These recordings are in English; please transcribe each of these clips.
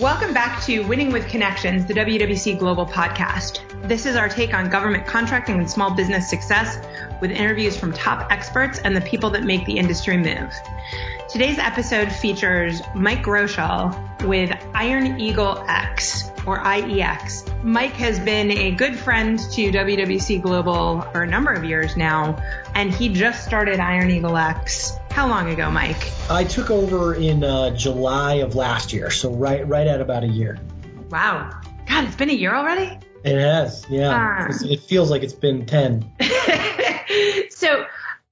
Welcome back to Winning with Connections, the WWC Global podcast. This is our take on government contracting and small business success with interviews from top experts and the people that make the industry move. Today's episode features Mike Groeschel with Iron Eagle X or IEX. Mike has been a good friend to WWC Global for a number of years now, and he just started Iron Eagle X. How long ago, Mike? I took over in uh, July of last year, so right right at about a year. Wow. God, it's been a year already? It has, yeah. Uh. It feels like it's been 10. so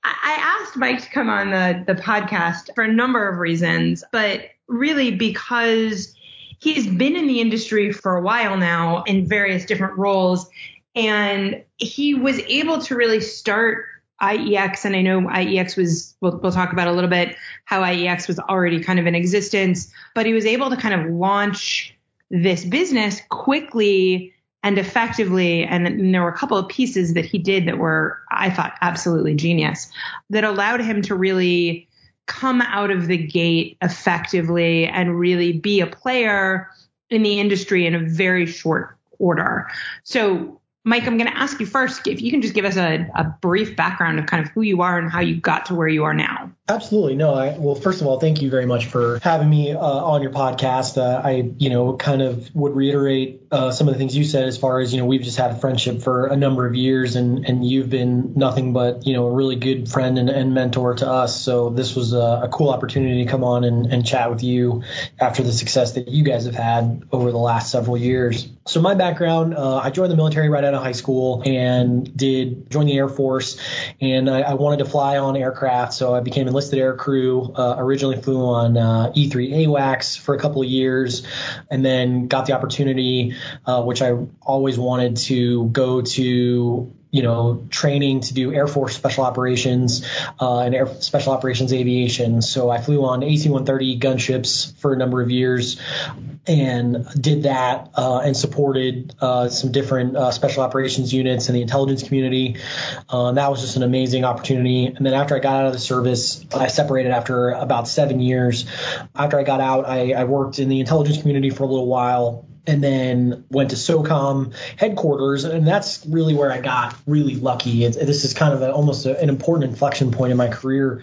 I asked Mike to come on the, the podcast for a number of reasons, but really because he's been in the industry for a while now in various different roles. And he was able to really start IEX. And I know IEX was, we'll, we'll talk about a little bit how IEX was already kind of in existence, but he was able to kind of launch this business quickly and effectively. And, and there were a couple of pieces that he did that were, I thought, absolutely genius that allowed him to really come out of the gate effectively and really be a player in the industry in a very short order. So Mike, I'm going to ask you first if you can just give us a, a, brief background of kind of who you are and how you got to where you are now. Absolutely. No, I, well, first of all, thank you very much for having me uh, on your podcast. Uh, I, you know, kind of would reiterate uh, some of the things you said as far as, you know, we've just had a friendship for a number of years and, and you've been nothing but, you know, a really good friend and, and mentor to us. So this was a, a cool opportunity to come on and, and chat with you after the success that you guys have had over the last several years. So my background, uh, I joined the military right out of high school and did join the Air Force, and I, I wanted to fly on aircraft, so I became enlisted air crew. Uh, originally flew on uh, E3 AWACS for a couple of years, and then got the opportunity, uh, which I always wanted to go to you know, training to do Air Force Special Operations uh, and Air Special Operations Aviation. So I flew on AC-130 gunships for a number of years and did that uh, and supported uh, some different uh, special operations units in the intelligence community. Uh, that was just an amazing opportunity. And then after I got out of the service, I separated after about seven years. After I got out, I, I worked in the intelligence community for a little while and then went to SOCOM headquarters, and that's really where I got really lucky. It's, this is kind of a, almost a, an important inflection point in my career.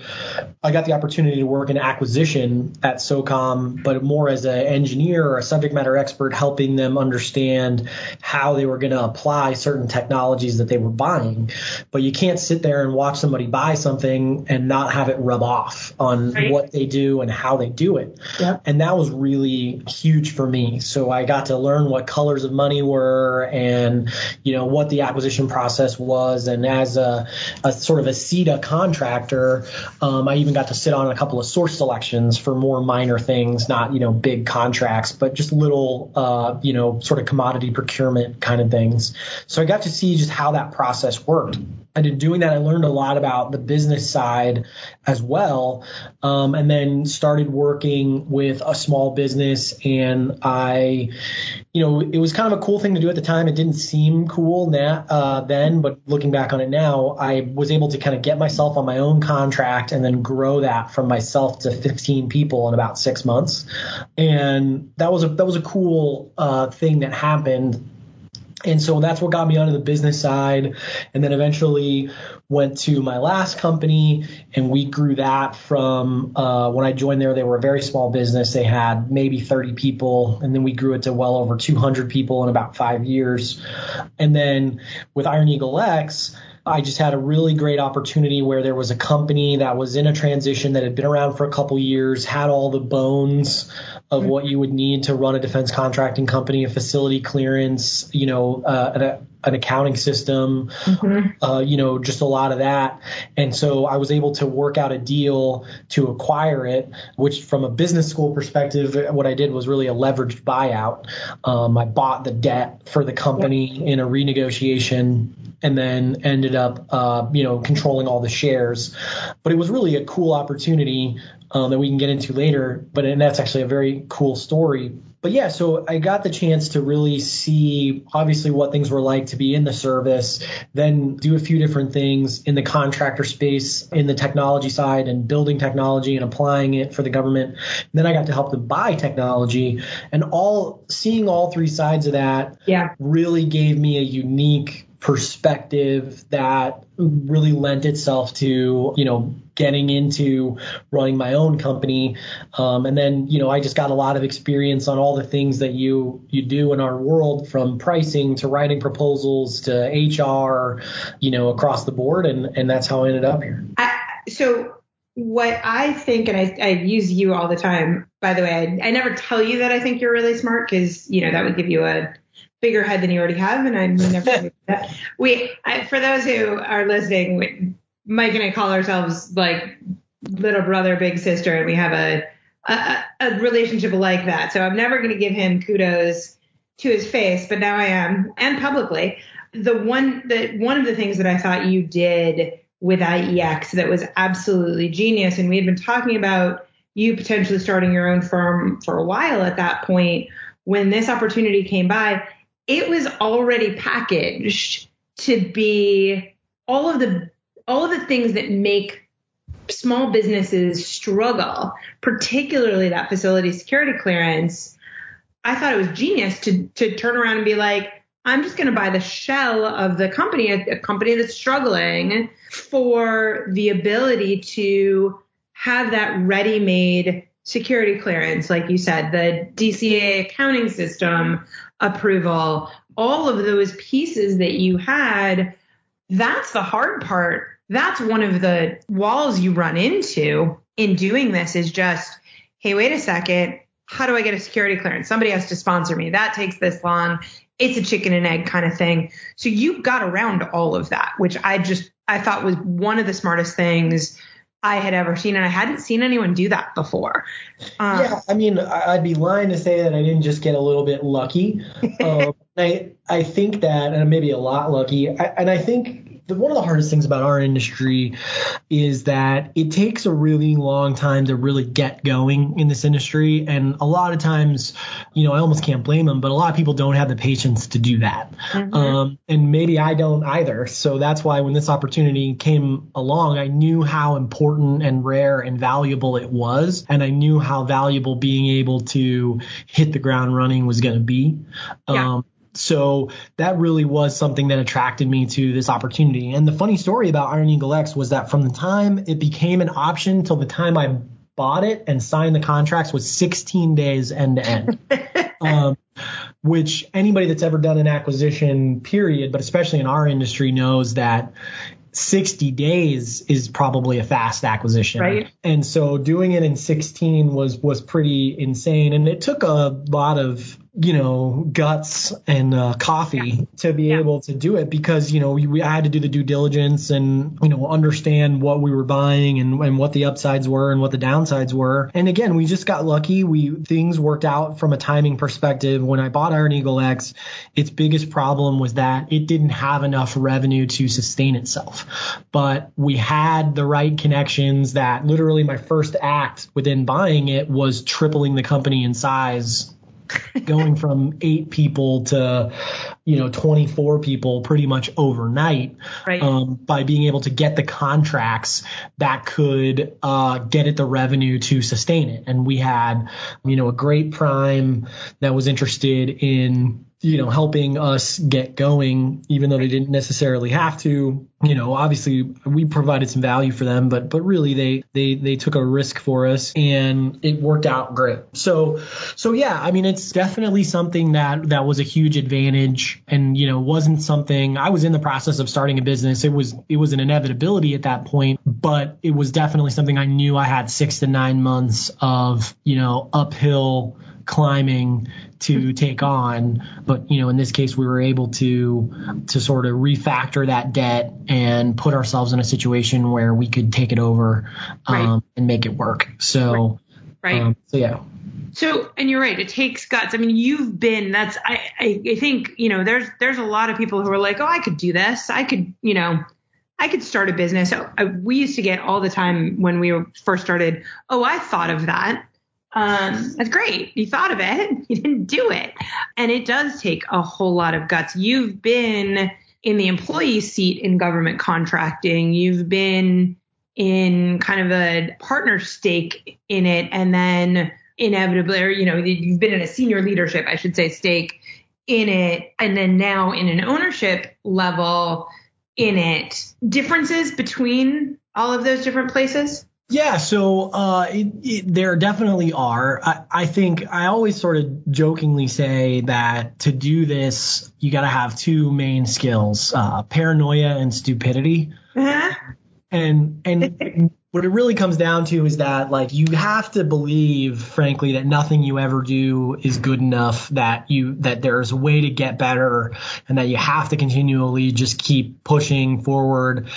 I got the opportunity to work in acquisition at SOCOM, but more as an engineer or a subject matter expert, helping them understand how they were going to apply certain technologies that they were buying. But you can't sit there and watch somebody buy something and not have it rub off on right. what they do and how they do it. Yeah. And that was really huge for me. So I got to learn what colors of money were and you know what the acquisition process was. And as a, a sort of a SETA contractor, um, I even got to sit on a couple of source selections for more minor things, not you know big contracts, but just little uh, you know sort of commodity procurement kind of things. So I got to see just how that process worked and in doing that, I learned a lot about the business side as well. Um, and then started working with a small business. And I, you know, it was kind of a cool thing to do at the time. It didn't seem cool uh, then, but looking back on it now, I was able to kind of get myself on my own contract and then grow that from myself to 15 people in about six months. And that was a, that was a cool, uh, thing that happened and so that's what got me onto the business side. And then eventually went to my last company and we grew that from uh, when I joined there, they were a very small business. They had maybe 30 people. And then we grew it to well over 200 people in about five years. And then with Iron Eagle X, I just had a really great opportunity where there was a company that was in a transition that had been around for a couple years, had all the bones of what you would need to run a defense contracting company, a facility clearance, you know, uh, an, accounting system, mm-hmm. uh, you know, just a lot of that. And so I was able to work out a deal to acquire it, which from a business school perspective, what I did was really a leveraged buyout. Um, I bought the debt for the company in a renegotiation and then ended up, uh, you know, controlling all the shares. But it was really a cool opportunity um, that we can get into later. But and that's actually a very cool story. But yeah, so I got the chance to really see obviously what things were like to be in the service, then do a few different things in the contractor space, in the technology side, and building technology and applying it for the government. And then I got to help them buy technology, and all seeing all three sides of that yeah. really gave me a unique perspective that really lent itself to you know getting into running my own company. Um, and then you know i just got a lot of experience on all the things that you you do in our world from pricing to writing proposals to hr you know across the board. And and that's how i ended up here. I, so what i think and I, I use you all the time by the way I, I never tell you that i think you're really smart because you know that would give you a bigger head than you already have, and I never that. We, I, for those who are listening, Mike and I call ourselves like little brother, big sister, and we have a a, a relationship like that. So I'm never going to give him kudos to his face, but now I am, and publicly. The one that one of the things that I thought you did with IEX that was absolutely genius, and we had been talking about you potentially starting your own firm for a while at that point when this opportunity came by it was already packaged to be all of the all the things that make small businesses struggle, particularly that facility security clearance. I thought it was genius to to turn around and be like, I'm just going to buy the shell of the company, a, company that's struggling for the ability to have that ready-made security clearance, like you said, the DCA accounting system, approval, all of those pieces that you had, that's the hard part. That's one of the walls you run into in doing this is just, hey, wait a second. How do I get a security clearance? Somebody has to sponsor me. That takes this long. It's a chicken and egg kind of thing. So you got around all of that, which I just, I thought was one of the smartest things I had ever seen, and I hadn't seen anyone do that before. Um, yeah, I mean, I'd be lying to say that I didn't just get a little bit lucky. um, I I think that, and maybe a lot lucky, I, and I think the, one of the hardest things about our industry is that it takes a really long time to really get going in this industry. And a lot of times, you know, I almost can't blame them, but a lot of people don't have the patience to do that. Mm-hmm. Um, and maybe I don't either. So that's why when this opportunity came along, I knew how important and rare and valuable it was. And I knew how valuable being able to hit the ground running was going to be. Yeah. So that really was something that attracted me to this opportunity. And the funny story about Iron Eagle X was that from the time it became an option till the time I bought it and signed the contracts was 16 days end to end. Um, which anybody that's ever done an acquisition period, but especially in our industry knows that 60 days is probably a fast acquisition. Right. And so doing it in 16 was was pretty insane and it took a lot of you know, guts and uh, coffee yeah. to be yeah. able to do it because, you know, we, we, I had to do the due diligence and, you know, understand what we were buying and, and what the upsides were and what the downsides were. And again, we just got lucky. We, things worked out from a timing perspective. When I bought Iron Eagle X, its biggest problem was that it didn't have enough revenue to sustain itself. But we had the right connections that literally my first act within buying it was tripling the company in size going from eight people to you know 24 people pretty much overnight right. um, by being able to get the contracts that could uh, get it the revenue to sustain it and we had you know a great prime that was interested in you know, helping us get going, even though they didn't necessarily have to. You know, obviously we provided some value for them, but but really they they they took a risk for us and it worked out great. So so yeah, I mean it's definitely something that that was a huge advantage and you know wasn't something I was in the process of starting a business. It was it was an inevitability at that point, but it was definitely something I knew I had 6 to 9 months of, you know, uphill climbing to take on. But you know, in this case, we were able to to sort of refactor that debt and put ourselves in a situation where we could take it over um, right. and make it work. So, right. Um, so yeah. So, and you're right, it takes guts. I mean, you've been, that's, I, I, I think, you know, there's, there's a lot of people who are like, oh, I could do this. I could, you know, I could start a business. I, we used to get all the time when we first started, oh, I thought of that. Um, that's great. You thought of it. You didn't do it. And it does take a whole lot of guts. You've been in the employee seat in government contracting. You've been in kind of a partner stake in it. And then inevitably, or, you know, you've been in a senior leadership, I should say, stake in it. And then now in an ownership level in it. Differences between all of those different places? Yeah, so uh, it, it, there definitely are. I, I, think I always sort of jokingly say that to do this, you got to have two main skills: uh, paranoia and stupidity. Uh-huh. And and what it really comes down to is that like you have to believe frankly that nothing you ever do is good enough that you that there's a way to get better and that you have to continually just keep pushing forward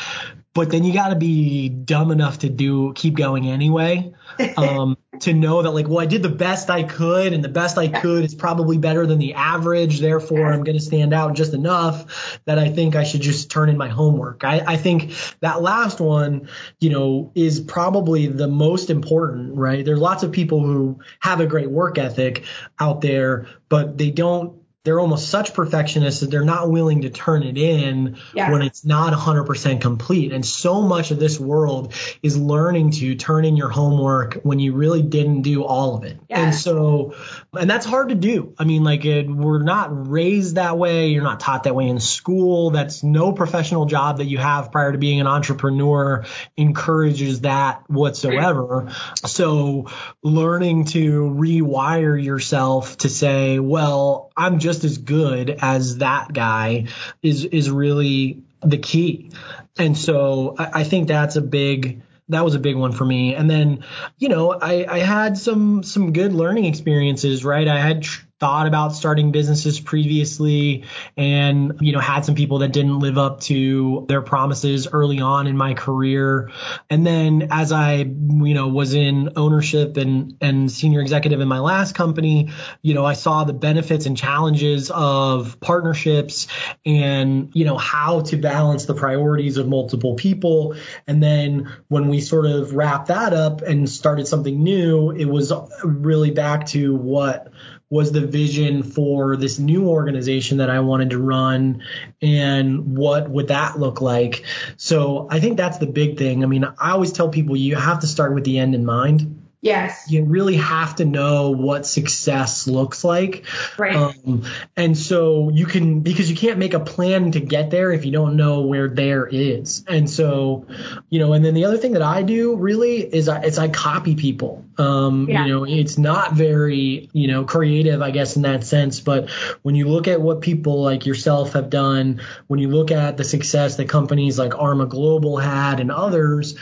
but then you got to be dumb enough to do keep going anyway um, to know that like well i did the best i could and the best i could is probably better than the average therefore i'm going to stand out just enough that i think i should just turn in my homework. I, I think that last one you know is probably the most important right? There's lots of people who have a great work ethic out there but they don't they're almost such perfectionists that they're not willing to turn it in yeah. when it's not 100% complete. And so much of this world is learning to turn in your homework when you really didn't do all of it. Yeah. And so, and that's hard to do. I mean, like it, we're not raised that way. You're not taught that way in school. That's no professional job that you have prior to being an entrepreneur encourages that whatsoever. So learning to rewire yourself to say, well, I'm just just as good as that guy is is really the key. And so I, I think that's a big that was a big one for me. And then, you know, I, I had some some good learning experiences, right? I had tr- thought about starting businesses previously and you know had some people that didn't live up to their promises early on in my career. And then as i you know was in ownership and and senior executive in my last company you know i saw the benefits and challenges of partnerships and you know how to balance the priorities of multiple people. And then when we sort of wrapped that up and started something new it was really back to what was the vision for this new organization that I wanted to run and what would that look like. So I think that's the big thing. I mean, I always tell people you have to start with the end in mind. Yes. You really have to know what success looks like. Right. Um, and so you can, because you can't make a plan to get there if you don't know where there is. And so, you know, and then the other thing that I do really is I, it's I copy people. Um, yeah. you know, it's not very, you know, creative, I guess, in that sense. But when you look at what people like yourself have done, when you look at the success that companies like Arma Global had and others,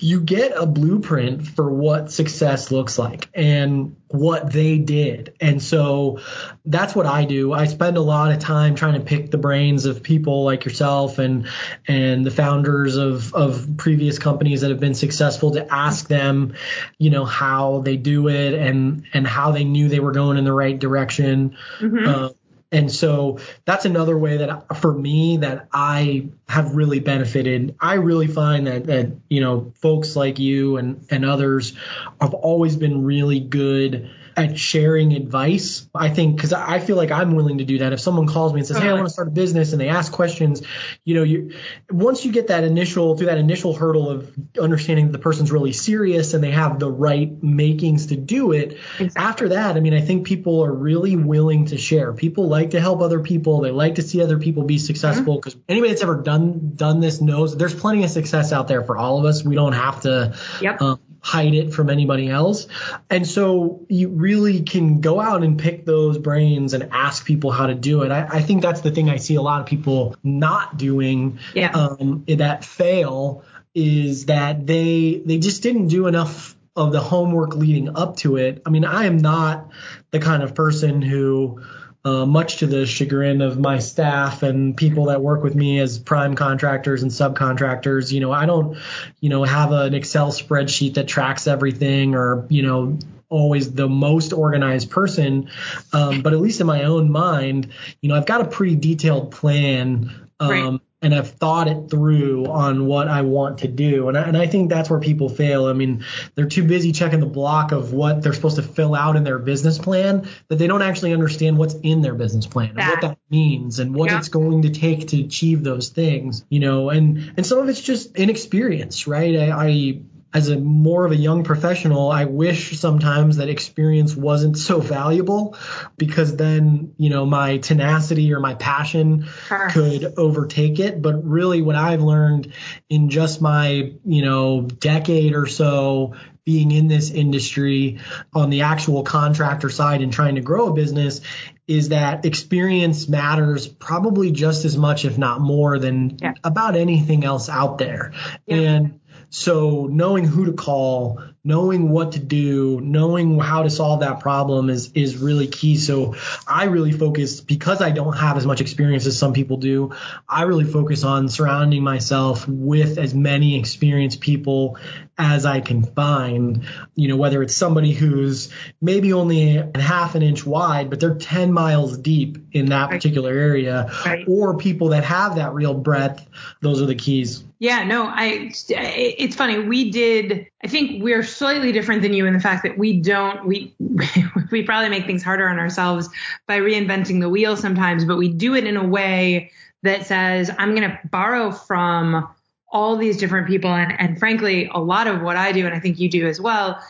you get a blueprint for what success looks like and what they did. And so that's what I do. I spend a lot of time trying to pick the brains of people like yourself and and the founders of of previous companies that have been successful to ask them, you know, how they do it and and how they knew they were going in the right direction. Mm-hmm. Uh, and so that's another way that for me that I have really benefited. I really find that that you know folks like you and and others have always been really good at sharing advice. I think because I feel like I'm willing to do that. If someone calls me and says, "Hey, I want to start a business," and they ask questions, you know, you once you get that initial through that initial hurdle of understanding that the person's really serious and they have the right makings to do it. Exactly. After that, I mean, I think people are really willing to share. People like to help other people. They like to see other people be successful because mm-hmm. anybody that's ever done done this knows there's plenty of success out there for all of us. We don't have to. Yep. Um, hide it from anybody else. And so you really can go out and pick those brains and ask people how to do it. I, I think that's the thing I see a lot of people not doing yeah. um, that fail is that they they just didn't do enough of the homework leading up to it. I mean, I am not the kind of person who uh, much to the chagrin of my staff and people that work with me as prime contractors and subcontractors. You know, I don't, you know, have an Excel spreadsheet that tracks everything or, you know, always the most organized person, um, but at least in my own mind, you know, I've got a pretty detailed plan. Um, right and I've thought it through on what I want to do. And I, and I think that's where people fail. I mean, they're too busy checking the block of what they're supposed to fill out in their business plan that they don't actually understand what's in their business plan and what that means and what yeah. it's going to take to achieve those things, you know, and, and some of it's just inexperience, right? I, I as a more of a young professional, I wish sometimes that experience wasn't so valuable because then, you know, my tenacity or my passion sure. could overtake it. But really what I've learned in just my, you know, decade or so being in this industry on the actual contractor side and trying to grow a business is that experience matters probably just as much, if not more, than yeah. about anything else out there. Yeah. And so knowing who to call, knowing what to do, knowing how to solve that problem is is really key. So I really focus because I don't have as much experience as some people do. I really focus on surrounding myself with as many experienced people as I can find. You know, whether it's somebody who's maybe only a half an inch wide, but they're 10 miles deep in that particular area, right. or people that have that real breadth. Those are the keys. Yeah, no, I. It's funny. We did. I think we're slightly different than you in the fact that we don't we we probably make things harder on ourselves by reinventing the wheel sometimes, but we do it in a way that says I'm going to borrow from all these different people and and frankly a lot of what I do and I think you do as well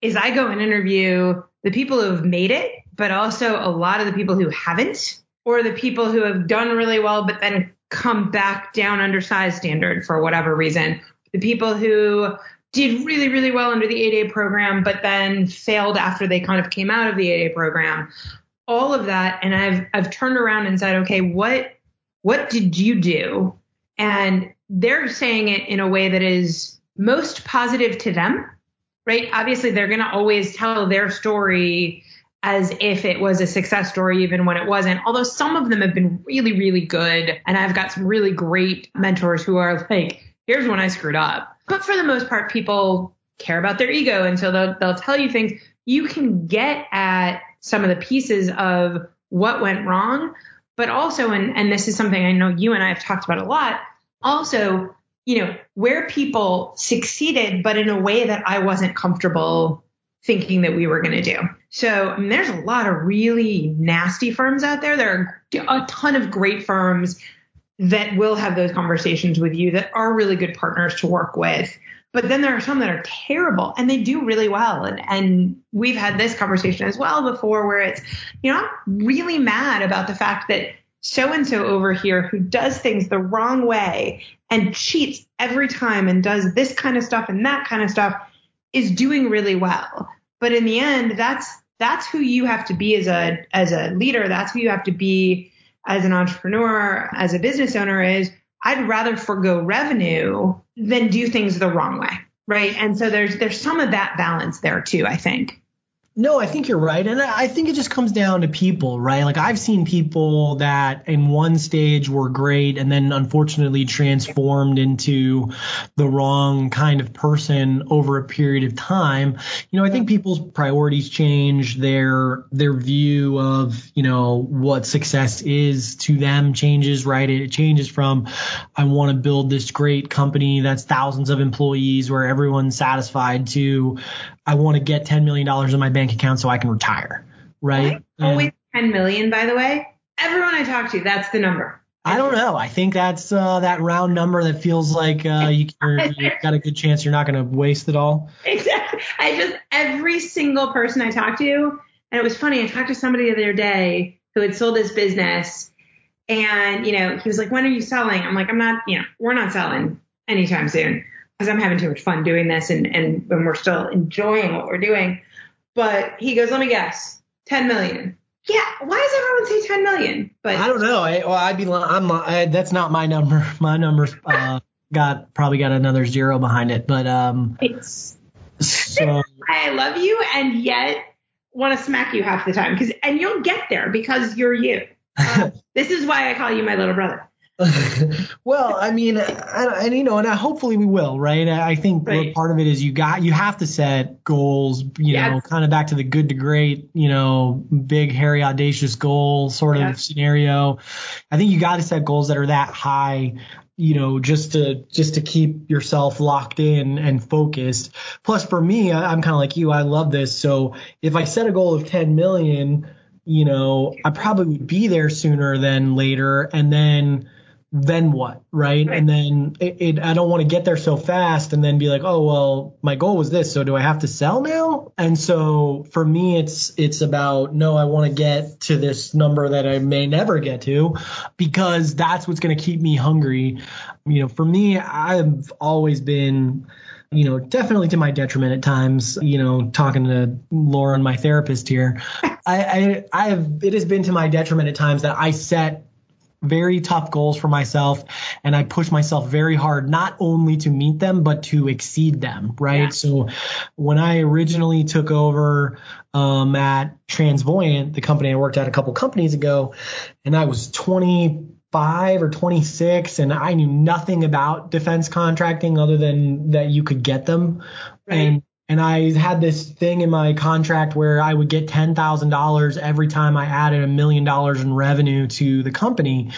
is I go and interview the people who have made it, but also a lot of the people who haven't or the people who have done really well but then come back down under size standard for whatever reason. The people who did really, really well under the 8A program, but then failed after they kind of came out of the 8A program. All of that. And I've, I've turned around and said, okay, what, what did you do? And they're saying it in a way that is most positive to them, right? Obviously, they're going to always tell their story as if it was a success story, even when it wasn't. Although some of them have been really, really good. And I've got some really great mentors who are like, here's when I screwed up. But for the most part, people care about their ego. And so they'll, they'll tell you things. You can get at some of the pieces of what went wrong, but also, and, and this is something I know you and I have talked about a lot, also, you know, where people succeeded, but in a way that I wasn't comfortable thinking that we were going to do. So I mean, there's a lot of really nasty firms out there. There are a ton of great firms that will have those conversations with you that are really good partners to work with. But then there are some that are terrible and they do really well. And, and we've had this conversation as well before where it's, you know, I'm really mad about the fact that so and so over here who does things the wrong way and cheats every time and does this kind of stuff and that kind of stuff is doing really well. But in the end, that's that's who you have to be as a as a leader. That's who you have to be as an entrepreneur, as a business owner is I'd rather forego revenue than do things the wrong way. Right. And so there's there's some of that balance there too, I think. No, I think you're right. And I think it just comes down to people, right? Like I've seen people that in one stage were great and then unfortunately transformed into the wrong kind of person over a period of time. You know, I think people's priorities change, their their view of, you know, what success is to them changes, right? It changes from I want to build this great company that's thousands of employees where everyone's satisfied to I want to get $10 million in my bank account so I can retire. Right. Always 10 million, by the way. Everyone I talk to, that's the number. I don't know. I think that's uh, that round number that feels like uh, you, have got a good chance you're not going to waste it all. Exactly. I just every single person I talked to, and it was funny. I talked to somebody the other day who had sold his business, and you know he was like, "When are you selling?" I'm like, "I'm not. You know, we're not selling anytime soon." Because I'm having too much fun doing this and, and when we're still enjoying what we're doing. But he goes, let me guess, 10 million. Yeah, why does everyone say 10 million? But I don't know. I, well, I'd be, I'm, I, that's not my number. My number's uh, got probably got another zero behind it. But um, it's so I love you, and yet want to smack you half the time because, and you'll get there because you're you. Uh, this is why I call you my little brother. well, I mean, and you know, and hopefully we will, right? I think right. part of it is you got you have to set goals, you yes. know, kind of back to the good to great, you know, big hairy audacious goal sort yes. of scenario. I think you got to set goals that are that high you know, just to just to keep yourself locked in and focused. Plus, for me, I, am kind of like you. I love this. So if I set a goal of 10 million, you know, I probably would be there sooner than later, and then then what, right? right. And then it, it, I don't want to get there so fast and then be like, oh well, my goal was this, so do I have to sell now? And so for me, it's it's about no, I want to get to this number that I may never get to, because that's what's going to keep me hungry. You know, for me, I've always been you know, definitely to my detriment at times, you know, talking to Lauren, my therapist here. I, I, I have, it has been to my detriment at times that I set very tough goals for myself and I push myself very hard not only to meet them but to exceed them right yeah. so when I originally took over um, at Transvoyant the company I worked at a couple companies ago and I was 25 or 26 and I knew nothing about defense contracting other than that you could get them right. and and I had this thing in my contract where I would get $10,000 every time I added a million dollars in revenue to the company.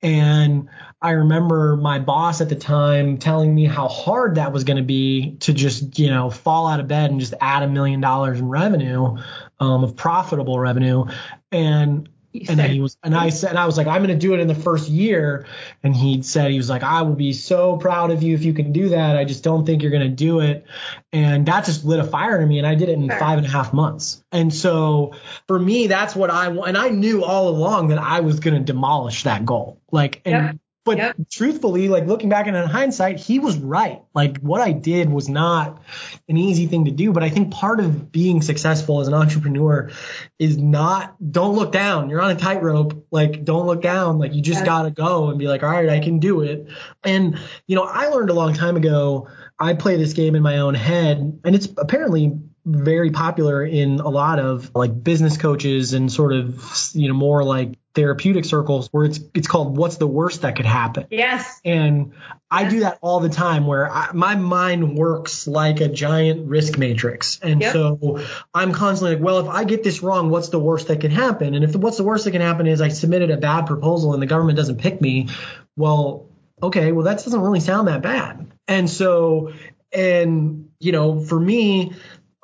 And I remember my boss at the time telling me how hard that was going to be to just, you know, fall out of bed and just add a million dollars in revenue, um, of profitable revenue. And and then he was, and I said, and I was like, I'm going to do it in the first year. And he said, he was like, I will be so proud of you if you can do that. I just don't think you're going to do it. And that just lit a fire in me. And I did it in five and a half months. And so for me, that's what I want. And I knew all along that I was going to demolish that goal. Like, and. But yep. truthfully, like looking back in hindsight, he was right. Like what I did was not an easy thing to do. But I think part of being successful as an entrepreneur is not don't look down. You're on a tightrope. Like don't look down. Like you just gotta go and be like, all right, I can do it. And you know, I learned a long time ago. I play this game in my own head, and it's apparently very popular in a lot of like business coaches and sort of you know more like therapeutic circles where it's it's called what's the worst that could happen. Yes. And i do that all the time where I, my mind works like a giant risk matrix. And yep. so i'm constantly like well if i get this wrong what's the worst that can happen? And if the, what's the worst that can happen is i submitted a bad proposal and the government doesn't pick me well okay well that doesn't really sound that bad. And so and you know for me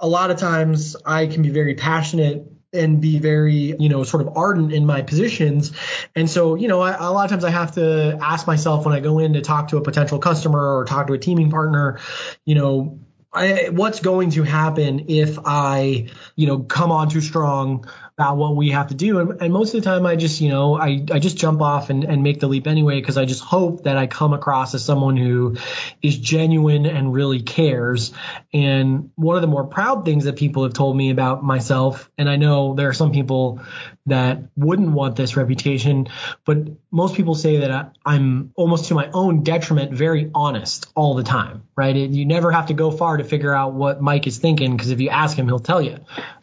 a lot of times I can be very passionate and be very, you know, sort of ardent in my positions. And so, you know, I, a lot of times I have to ask myself when I go in to talk to a potential customer or talk to a teaming partner, you know, I, what's going to happen if I, you know, come on too strong about what we have to do. And, and, most of the time, I just, you know, I, I just jump off and, and make the leap anyway because I just hope that I come across as someone who is genuine and really cares. And one of the more proud things that people have told me about myself, and I know there are some people that wouldn't want this reputation, but most people say that I, I'm almost to my own detriment very honest all the time, right? It, you never have to go far to figure out what Mike is thinking because if you ask him, he'll tell you.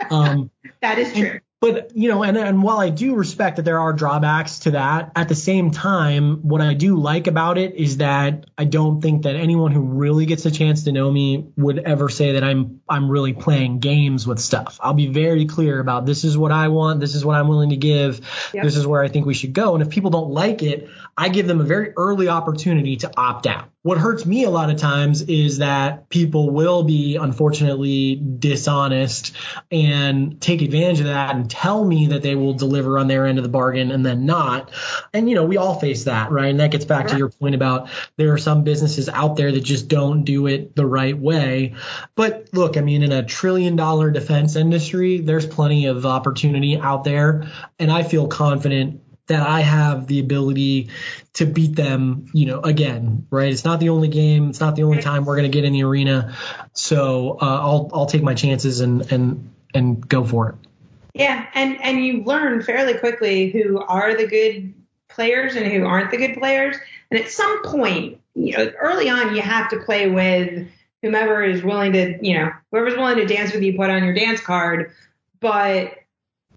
Um, that is true. And, but you know, and and while I do respect that there are drawbacks to that, at the same time, what I do like about it is that I don't think that anyone who really gets a chance to know me would ever say that I'm I'm really playing games with stuff. I'll be very clear about this is what I want, this is what I'm willing to give, yep. this is where I think we should go. And if people don't like it, I give them a very early opportunity to opt out. What hurts me a lot of times is that people will be unfortunately dishonest and take advantage of that and tell me that they will deliver on their end of the bargain and then not. And you know, we all face that, right? And that gets back to your point about there are some businesses out there that just don't do it the right way. But look, I mean, in a trillion dollar defense industry, there's plenty of opportunity out there. And I feel confident that I have the ability to beat them, you know, again, right? It's not the only game. It's not the only time we're going to get in the arena. So uh, I'll I'll take my chances and and and go for it. Yeah, and and you learn fairly quickly who are the good players and who aren't the good players. And at some point, you know, early on, you have to play with whomever is willing to, you know, whoever's willing to dance with you, put on your dance card. But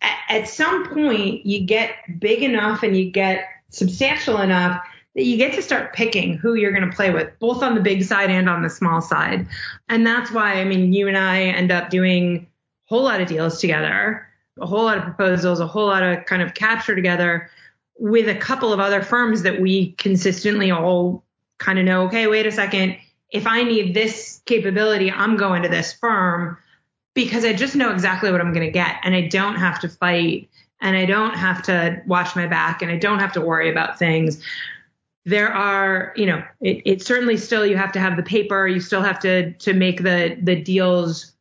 at some point you get big enough and you get substantial enough that you get to start picking who you're going to play with, both on the big side and on the small side. And that's why, I mean, you and I end up doing a whole lot of deals together, a whole lot of proposals, a whole lot of kind of capture together with a couple of other firms that we consistently all kind of know, okay, wait a second. If I need this capability, I'm going to this firm because I just know exactly what I'm going to get and I don't have to fight and I don't have to watch my back and I don't have to worry about things. There are, you know, it, it certainly still you have to have the paper, you still have to to make the the deals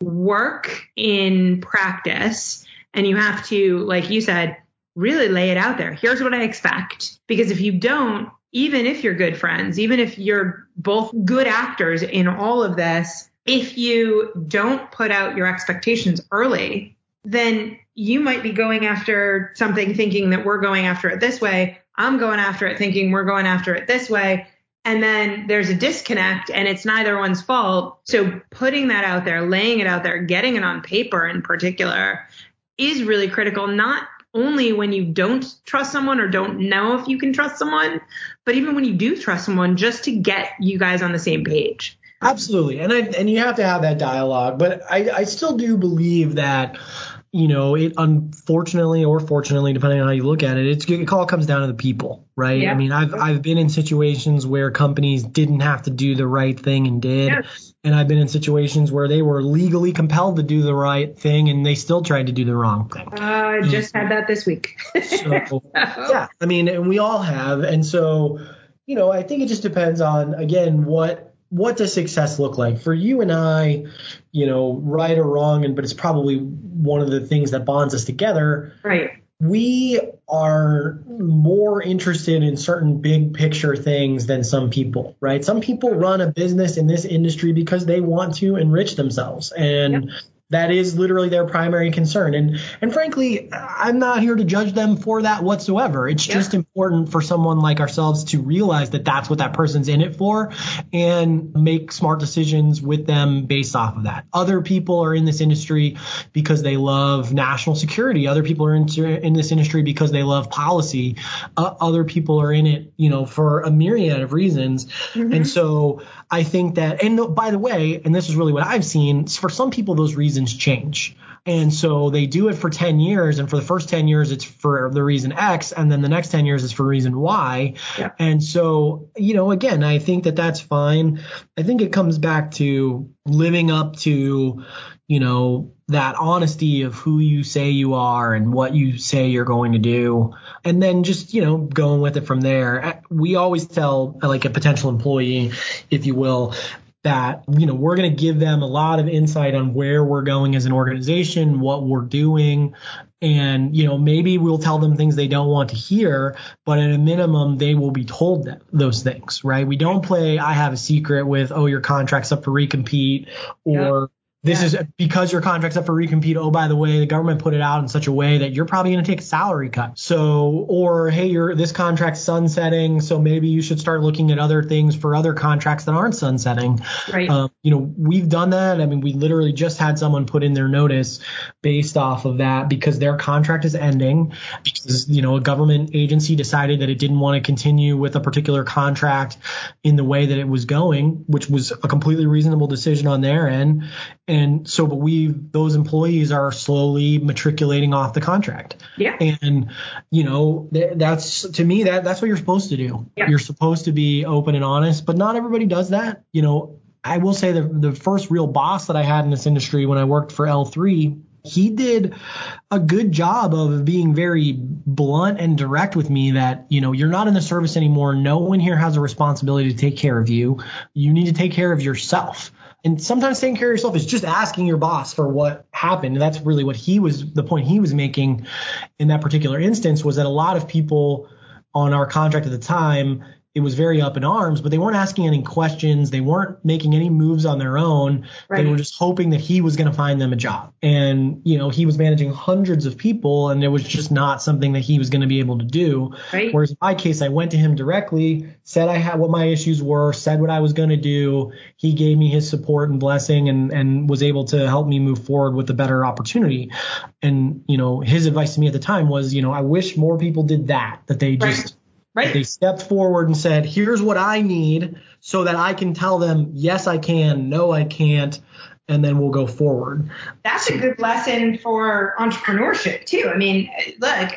work in practice and you have to like you said really lay it out there. Here's what I expect because if you don't even if you're good friends, even if you're both good actors in all of this, if you don't put out your expectations early, then you might be going after something thinking that we're going after it this way. I'm going after it thinking we're going after it this way. And then there's a disconnect and it's neither one's fault. So putting that out there, laying it out there, getting it on paper in particular is really critical, not only when you don't trust someone or don't know if you can trust someone, but even when you do trust someone, just to get you guys on the same page. Absolutely, and I, and you have to have that dialogue. But I, I still do believe that you know, it unfortunately or fortunately, depending on how you look at it, it's, it all comes down to the people, right? Yeah. I mean, I've I've been in situations where companies didn't have to do the right thing and did, and I've been in situations where they were legally compelled to do the right thing and they still tried to do the wrong thing. Uh, I just had that this week. so, yeah, I mean, and we all have, and so you know, I think it just depends on again what what does success look like for you and I, you know, right or wrong, and but it's probably one of the things that bonds us together. Right. We are more interested in certain big picture things than some people, right? Some people run a business in this industry because they want to enrich themselves and yep that is literally their primary concern. And and frankly, I'm not here to judge them for that whatsoever. It's yeah. just important for someone like ourselves to realize that that's what that person's in it for and make smart decisions with them based off of that. Other people are in this industry because they love national security. Other people are in, in this industry because they love policy. Uh, other people are in it, you know, for a myriad of reasons. Mm-hmm. And so I think that, and by the way, and this is really what I've seen, for some people, those reasons change. And so they do it for 10 years. And for the first 10 years, it's for the reason X. And then the next 10 years is for reason Y. Yeah. And so, you know, again, I think that that's fine. I think it comes back to living up to, you know, that honesty of who you say you are and what you say you're going to do. And then just, you know, going with it from there. Uh, we always tell like a potential employee, if you will, that you know we're going to give them a lot of insight on where we're going as an organization what we're doing and you know maybe we'll tell them things they don't want to hear but at a minimum they will be told that, those things right we don't play i have a secret with oh your contract's up for recompete or this yeah. is because your contract's up for recompete. Oh, by the way, the government put it out in such a way that you're probably going to take a salary cut. So, or hey, your this contract's sunsetting, so maybe you should start looking at other things for other contracts that aren't sunsetting. Right. Um, you know, we've done that. I mean, we literally just had someone put in their notice based off of that because their contract is ending because you know a government agency decided that it didn't want to continue with a particular contract in the way that it was going, which was a completely reasonable decision on their end and so, but we, those employees are slowly matriculating off the contract. Yeah. And, you know, that's, to me, that, that's what you're supposed to do. Yeah. You're supposed to be open and honest, but not everybody does that. You know, I will say the, the first real boss that I had in this industry when I worked for L3, he did a good job of being very blunt and direct with me that, you know, you're not in the service anymore. No one here has a responsibility to take care of you. You need to take care of yourself. And sometimes taking care of yourself is just asking your boss for what happened. And that's really what he was, the point he was making in that particular instance was that a lot of people on our contract at the time it was very up in arms, but they weren't asking any questions. They weren't making any moves on their own. Right. They were just hoping that he was going to find them a job. And, you know, he was managing hundreds of people and it was just not something that he was going to be able to do. Right. Whereas in my case, I went to him directly, said I had what my issues were, said what I was going to do. He gave me his support and blessing and, and was able to help me move forward with a better opportunity. And, you know, his advice to me at the time was, you know, I wish more people did that, that they just, right Right. They stepped forward and said, here's what I need so that I can tell them, yes, I can, no, I can't, and then we'll go forward. That's a good lesson for entrepreneurship too. I mean, look,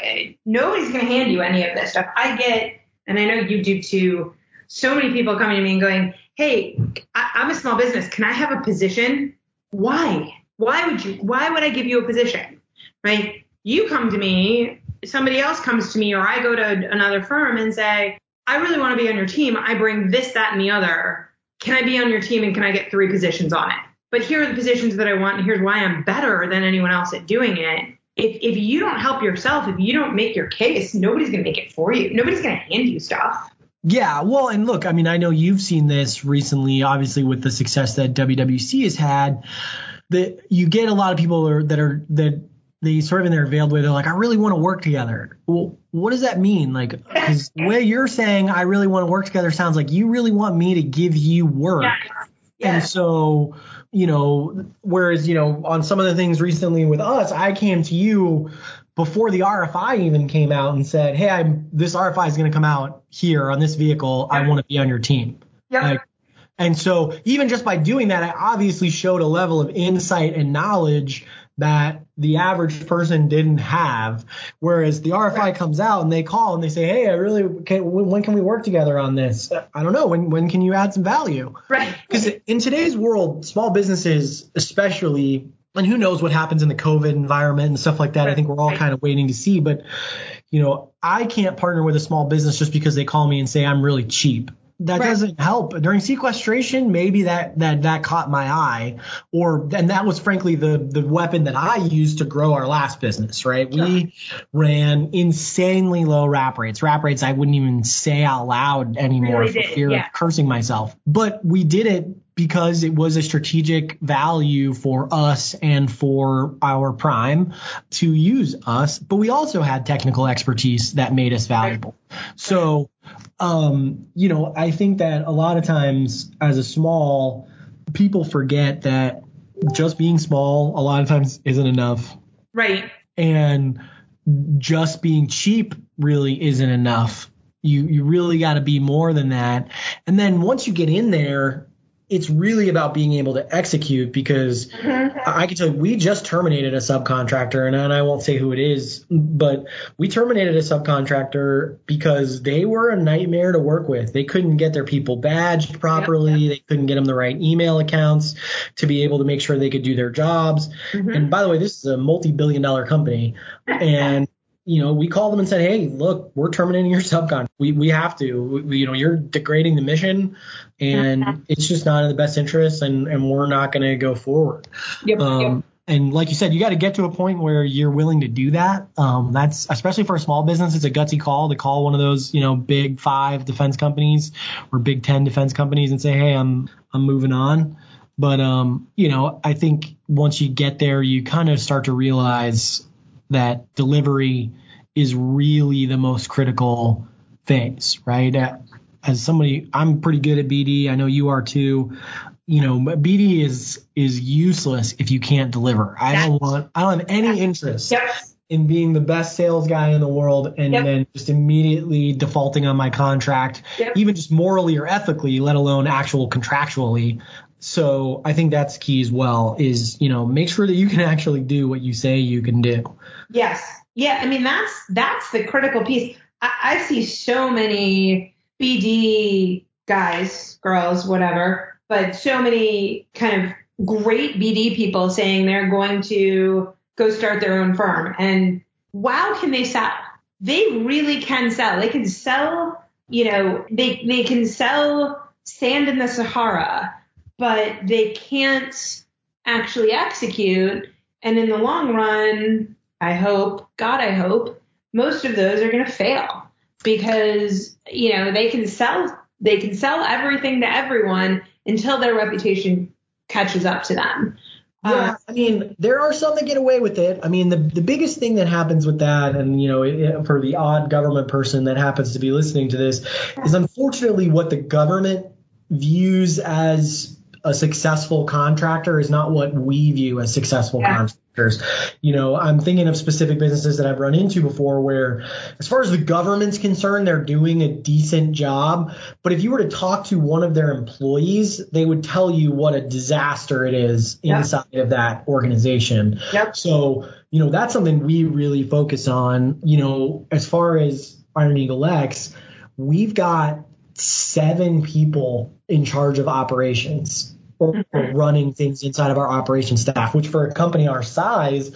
nobody's going to hand you any of this stuff. I get, and I know you do too, so many people coming to me and going, Hey, I, I'm a small business. Can I have a position? Why? Why would you, why would I give you a position? Right? You come to me, somebody else comes to me, or I go to another firm and say, I really want to be on your team. I bring this, that, and the other. Can I be on your team and can I get three positions on it? But here are the positions that I want, and here's why I'm better than anyone else at doing it. If, if you don't help yourself, if you don't make your case, nobody's going to make it for you. Nobody's going to hand you stuff. Yeah, well, and look, I mean, I know you've seen this recently, obviously with the success that WWC has had. That you get a lot of people are, that are that they sort of in their veiled way, they're like, I really want to work together. Well, what does that mean? Like, because the way you're saying I really want to work together sounds like you really want me to give you work. Yeah. Yeah. And so, you know, whereas, you know, on some of the things recently with us, I came to you before the RFI even came out and said, Hey, I'm this RFI is going to come out here on this vehicle. I want to be on your team. Yeah. Like, and so even just by doing that, I obviously showed a level of insight and knowledge that the average person didn't have. Whereas the RFI Right. comes out and they call and they say, "Hey, I really can, when can we work together on this? I don't know. When when can you add some value?" right. Because in today's world, small businesses, especially, and who knows what happens in the COVID environment and stuff like that. I think we're all Right. kind of waiting to see. But you know, I can't partner with a small business just because they call me and say I'm really cheap. That Right. doesn't help. During sequestration, maybe that that that caught my eye, or and that was frankly the the weapon that I used to grow our last business. Right, we ran insanely low wrap rates, wrap rates I wouldn't even say out loud anymore Really for did, fear yeah. of cursing myself. But we did it because it was a strategic value for us and for our prime to use us. But we also had technical expertise that made us valuable. So, um, you know, I think that a lot of times as a small, people forget that just being small a lot of times isn't enough Right. and just being cheap really isn't enough. You you really got to be more than that. And then once you get in there, it's really about being able to execute because Mm-hmm. I can tell you we just terminated a subcontractor and, and I won't say who it is, but we terminated a subcontractor because they were a nightmare to work with. They couldn't get their people badged properly. They couldn't get them the right email accounts to be able to make sure they could do their jobs. Mhm. And by the way, this is a multi-billion dollar company and you know, we called them and said, "Hey, look, we're terminating your subcon. We we have to. We, you know, you're degrading the mission, and it's just not in the best interest, and and we're not going to go forward." Yep. Um, yep. And like you said, you got to get to a point where you're willing to do that. Um, that's especially for a small business. It's a gutsy call to call one of those, you know, big five defense companies or big ten defense companies and say, "Hey, I'm I'm moving on." But um, you know, I think once you get there, you kind of start to realize that delivery is really the most critical phase, right? As somebody, I'm pretty good at BD. I know you are too. You know, but BD is is useless if you can't deliver. I don't want. I don't have any interest Yep. in being the best sales guy in the world and Yep. then just immediately defaulting on my contract, Yep. even just morally or ethically, let alone actual contractually. So I think that's key as well is, you know, make sure that you can actually do what you say you can do. Yes. Yeah. I mean, that's that's the critical piece. I, I see so many BD guys, girls, whatever, but so many kind of great BD people saying they're going to go start their own firm. And wow, can they sell? They really can sell. They can sell, you know, they they can sell sand in the Sahara, but they can't actually execute. And in the long run, I hope, God, I hope, most of those are going to fail because, you know, they can sell, they can sell everything to everyone until their reputation catches up to them. Yeah, um, I mean, there are some that get away with it. I mean, the the biggest thing that happens with that, and you know, it, for the odd government person that happens to be listening to this, is unfortunately what the government views as a successful contractor is not what we view as successful Yeah. contractors. You know, I'm thinking of specific businesses that I've run into before where, as far as the government's concerned, they're doing a decent job. But if you were to talk to one of their employees, they would tell you what a disaster it is inside of that organization. Yep. So, you know, that's something we really focus on. You know, as far as Iron Eagle X, we've got seven people in charge of operations or, mm-hmm. running things inside of our operations staff, which for a company our size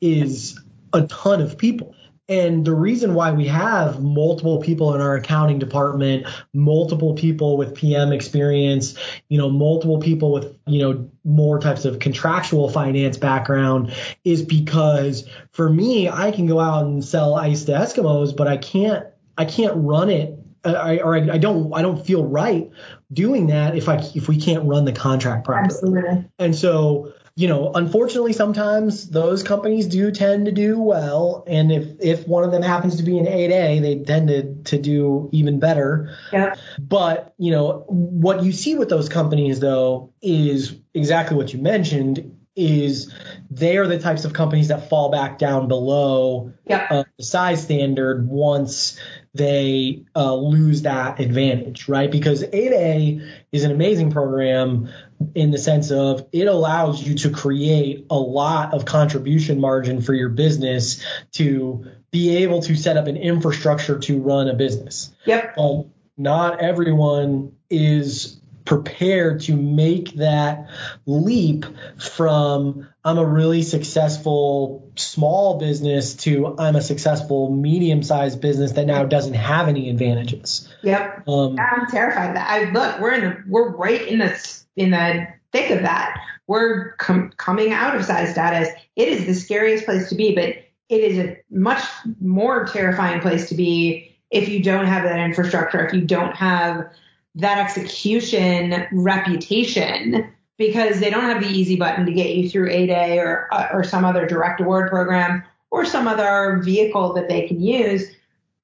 is a ton of people. And the reason why we have multiple people in our accounting department, multiple people with PM experience, you know, multiple people with, you know, more types of contractual finance background is because for me, I can go out and sell ice to Eskimos, but I can't, I can't run it I, or I, I, don't I don't feel right doing that if I if we can't run the contract properly. Absolutely. And so you know, unfortunately, sometimes those companies do tend to do well, and if if one of them happens to be an 8A, they tend to to do even better. Yeah. But you know, what you see with those companies though is exactly what you mentioned is they are the types of companies that fall back down below uh, the size standard once they uh, lose that advantage, right? Because 8A is an amazing program in the sense of it allows you to create a lot of contribution margin for your business to be able to set up an infrastructure to run a business. Yep. Um, not everyone is prepared to make that leap from I'm a really successful small business to I'm a successful medium sized business that now doesn't have any advantages. Yep. Um, I'm terrified that. I look, we're in the, we're right in the in the thick of that. We're com- coming out of size status. It is the scariest place to be, but it is a much more terrifying place to be if you don't have that infrastructure, if you don't have that execution reputation because they don't have the easy button to get you through 8A or, uh, or some other direct award program or some other vehicle that they can use.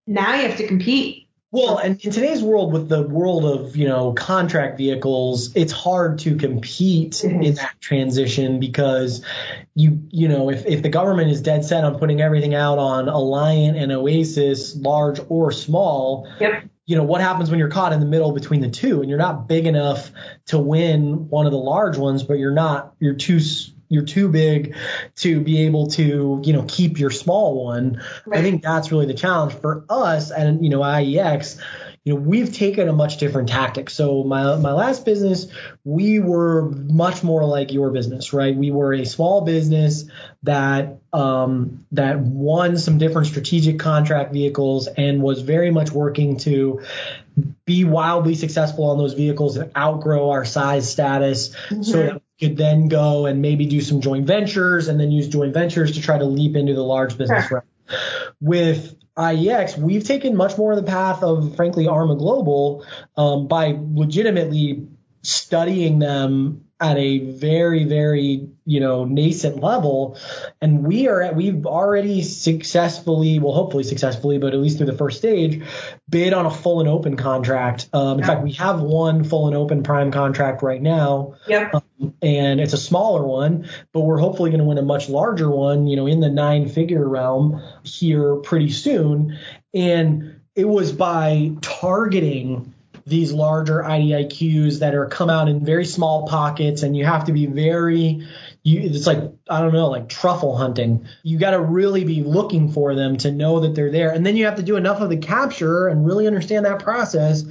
Now you have to compete. Well, and in today's world, with the world of you know contract vehicles, it's hard to compete mm-hmm. in that transition because you you know if if the government is dead set on putting everything out on Alliant and Oasis, large or small, yep you know, what happens when you're caught in the middle between the two and you're not big enough to win one of the large ones, but you're not, you're too, you're too big to be able to, you know, keep your small one. Right. I think that's really the challenge for us and, you know, IEX you know, we've taken a much different tactic. So my my last business, we were much more like your business, right? We were a small business that um, that won some different strategic contract vehicles and was very much working to be wildly successful on those vehicles and outgrow our size status mm-hmm. so that we could then go and maybe do some joint ventures and then use joint ventures to try to leap into the large business sure. With IEX, we've taken much more of the path of, frankly, Arma Global um, by legitimately studying them at a very, very, you know, nascent level. And we are at, we've already successfully, well, hopefully successfully, but at least through the first stage, bid on a full and open contract. Um, in yeah. fact, we have one full and open prime contract right now. Yep. Um, and it's a smaller one, but we're hopefully going to win a much larger one, you know, in the nine figure realm here pretty soon. And it was by targeting these larger IDIQs that are come out in very small pockets and you have to be very you it's like I don't know like truffle hunting. You got to really be looking for them to know that they're there and then you have to do enough of the capture and really understand that process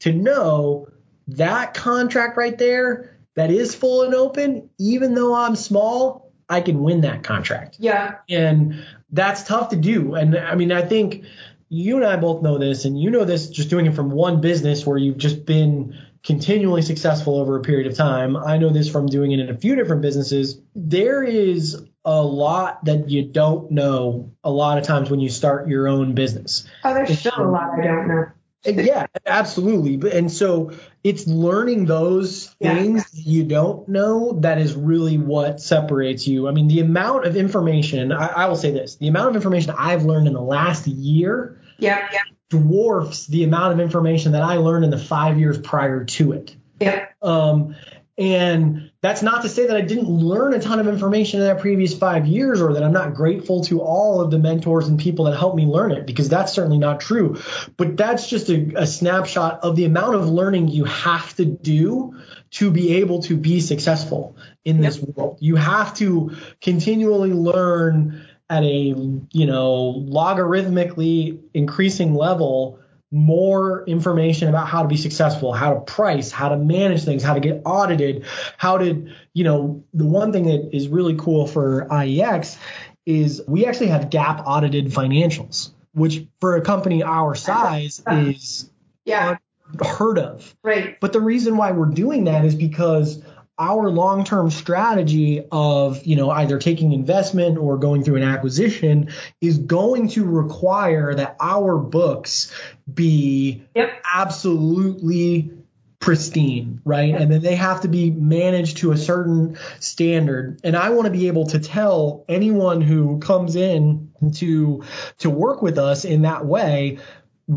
to know that contract right there that is full and open even though I'm small I can win that contract. Yeah. And that's tough to do. And I mean, I think you and I both know this, and you know this just doing it from one business where you've just been continually successful over a period of time. I know this from doing it in a few different businesses. There is a lot that you don't know a lot of times when you start your own business. Oh, there's still a lot I don't know. yeah, absolutely. And so it's learning those things yeah. you don't know that is really what separates you. I mean, the amount of information, I, I will say this, the amount of information I've learned in the last year yeah, yeah. Dwarfs the amount of information that I learned in the five years prior to it. Yeah. Um, And that's not to say that I didn't learn a ton of information in that previous five years or that I'm not grateful to all of the mentors and people that helped me learn it, because that's certainly not true. But that's just a, a snapshot of the amount of learning you have to do to be able to be successful in this yep. world. You have to continually learn at a you know logarithmically increasing level more information about how to be successful, how to price, how to manage things, how to get audited, how to, you know, the one thing that is really cool for IEX is we actually have GAAP audited financials, which for a company our size is yeah. heard of. Right. But the reason why we're doing that is because our long-term strategy of you know either taking investment or going through an acquisition is going to require that our books be yep. absolutely pristine, right? And then they have to be managed to a certain standard. And I want to be able to tell anyone who comes in to to work with us in that way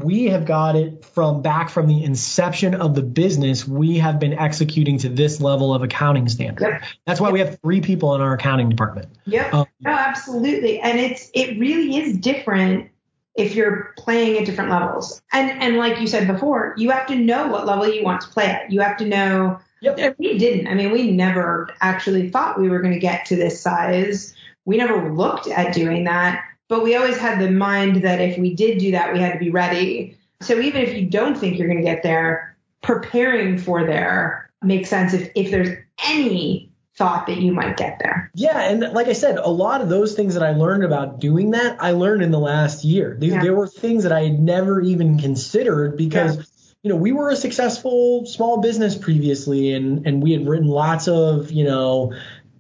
we have got it from back from the inception of the business. We have been executing to this level of accounting standard. Yep. That's why yep. we have three people in our accounting department. Yeah, um, no, absolutely. And it's it really is different if you're playing at different levels. And and like you said before, you have to know what level you want to play at. You have to know. Yep. We didn't. I mean, we never actually thought we were going to get to this size. We never looked at doing that but we always had the mind that if we did do that, we had to be ready. So even if you don't think you're going to get there, preparing for there makes sense if, if there's any thought that you might get there. Yeah, and like I said, a lot of those things that I learned about doing that, I learned in the last year. These, yeah. There were things that I had never even considered because. Yeah. You know, we were a successful small business previously, and and we had written lots of, you know,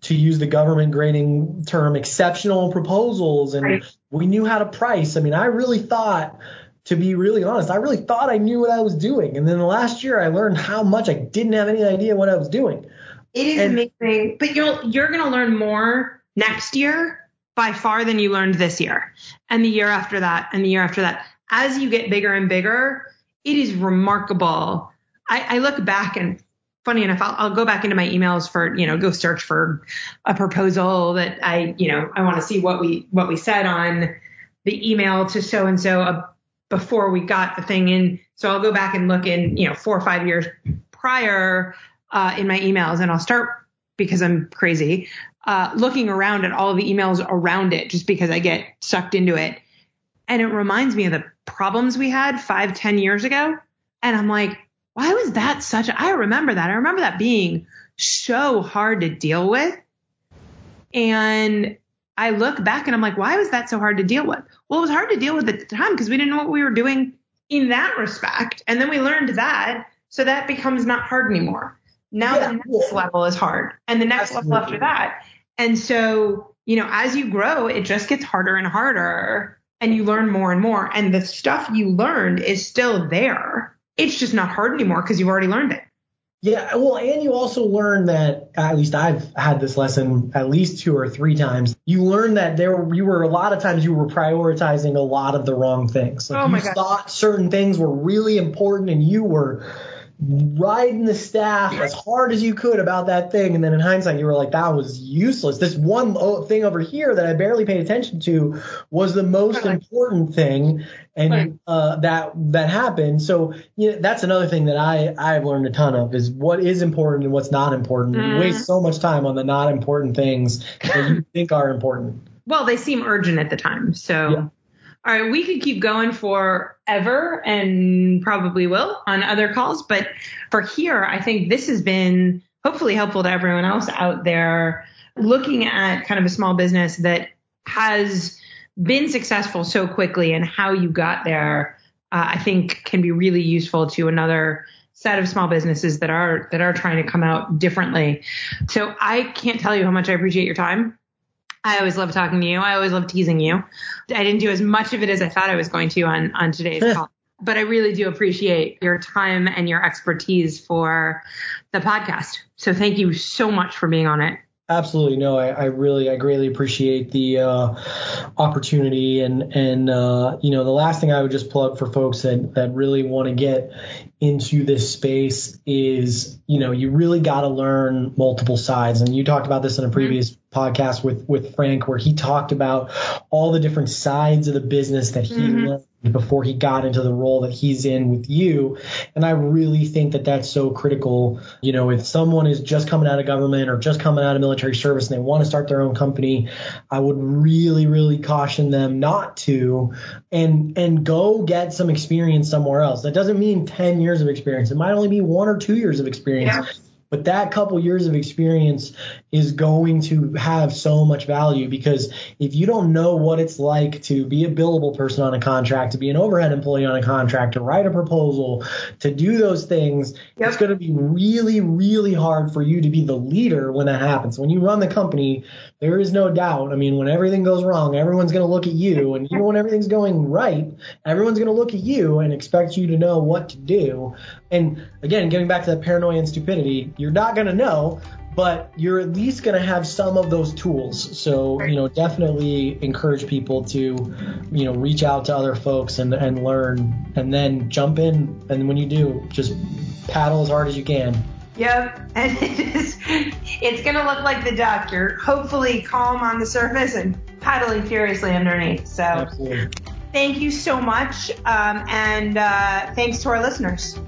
to use the government grading term, exceptional proposals, and right. we knew how to price. I mean, I really thought, to be really honest, I really thought I knew what I was doing. And then the last year, I learned how much I didn't have any idea what I was doing. It is and, amazing, but you'll you're going to learn more next year by far than you learned this year, and the year after that, and the year after that. As you get bigger and bigger, it is remarkable. I, I look back and funny enough, I'll, I'll, go back into my emails for, you know, go search for a proposal that I, you know, I want to see what we, what we said on the email to so and so before we got the thing in. So I'll go back and look in, you know, four or five years prior uh, in my emails and I'll start because I'm crazy, uh, looking around at all the emails around it just because I get sucked into it. And it reminds me of the problems we had five, ten years ago. And I'm like, why was that such a, I remember that. I remember that being so hard to deal with. And I look back and I'm like, why was that so hard to deal with? Well, it was hard to deal with at the time because we didn't know what we were doing in that respect. And then we learned that. So that becomes not hard anymore. Now yeah, the next level is hard and the next Absolutely. level after that. And so, you know, as you grow, it just gets harder and harder and you learn more and more. And the stuff you learned is still there it's just not hard anymore because you've already learned it. Yeah, well, and you also learn that at least I've had this lesson at least two or three times. You learn that there were, you were a lot of times you were prioritizing a lot of the wrong things. Like oh my you God. thought certain things were really important and you were riding the staff as hard as you could about that thing. And then in hindsight, you were like, that was useless. This one thing over here that I barely paid attention to was the most important thing. And uh, that that happened. So you know, that's another thing that I I've learned a ton of is what is important and what's not important. Mm. You waste so much time on the not important things that you think are important. Well, they seem urgent at the time. So yeah. All right, we could keep going forever and probably will on other calls, but for here, I think this has been hopefully helpful to everyone else out there looking at kind of a small business that has been successful so quickly and how you got there. Uh, I think can be really useful to another set of small businesses that are that are trying to come out differently. So I can't tell you how much I appreciate your time. I always love talking to you. I always love teasing you. I didn't do as much of it as I thought I was going to on, on today's call, but I really do appreciate your time and your expertise for the podcast. So thank you so much for being on it. Absolutely. No, I, I, really, I greatly appreciate the uh, opportunity. And, and uh, you know, the last thing I would just plug for folks that, that really want to get into this space is, you know, you really got to learn multiple sides. And you talked about this in a mm-hmm. previous mm-hmm. podcast with, with Frank, where he talked about all the different sides of the business that he mm-hmm. learned before he got into the role that he's in with you. And I really think that that's so critical. You know, if someone is just coming out of government or just coming out of military service and they want to start their own company, I would really, really caution them not to and and go get some experience somewhere else. That doesn't mean 10 years of experience. It might only be one or two years of experience. Yeah but that couple years of experience is going to have so much value because if you don't know what it's like to be a billable person on a contract, to be an overhead employee on a contract, to write a proposal, to do those things, yep. it's going to be really, really hard for you to be the leader when that happens. When you run the company, there is no doubt. I mean, when everything goes wrong, everyone's going to look at you. And even when everything's going right, everyone's going to look at you and expect you to know what to do. And again, getting back to that paranoia and stupidity, you're not going to know, but you're at least going to have some of those tools. So, you know, definitely encourage people to, you know, reach out to other folks and, and learn and then jump in. And when you do, just paddle as hard as you can. Yep. And it is, it's going to look like the duck. You're hopefully calm on the surface and paddling furiously underneath. So, Absolutely. thank you so much. Um, and uh, thanks to our listeners.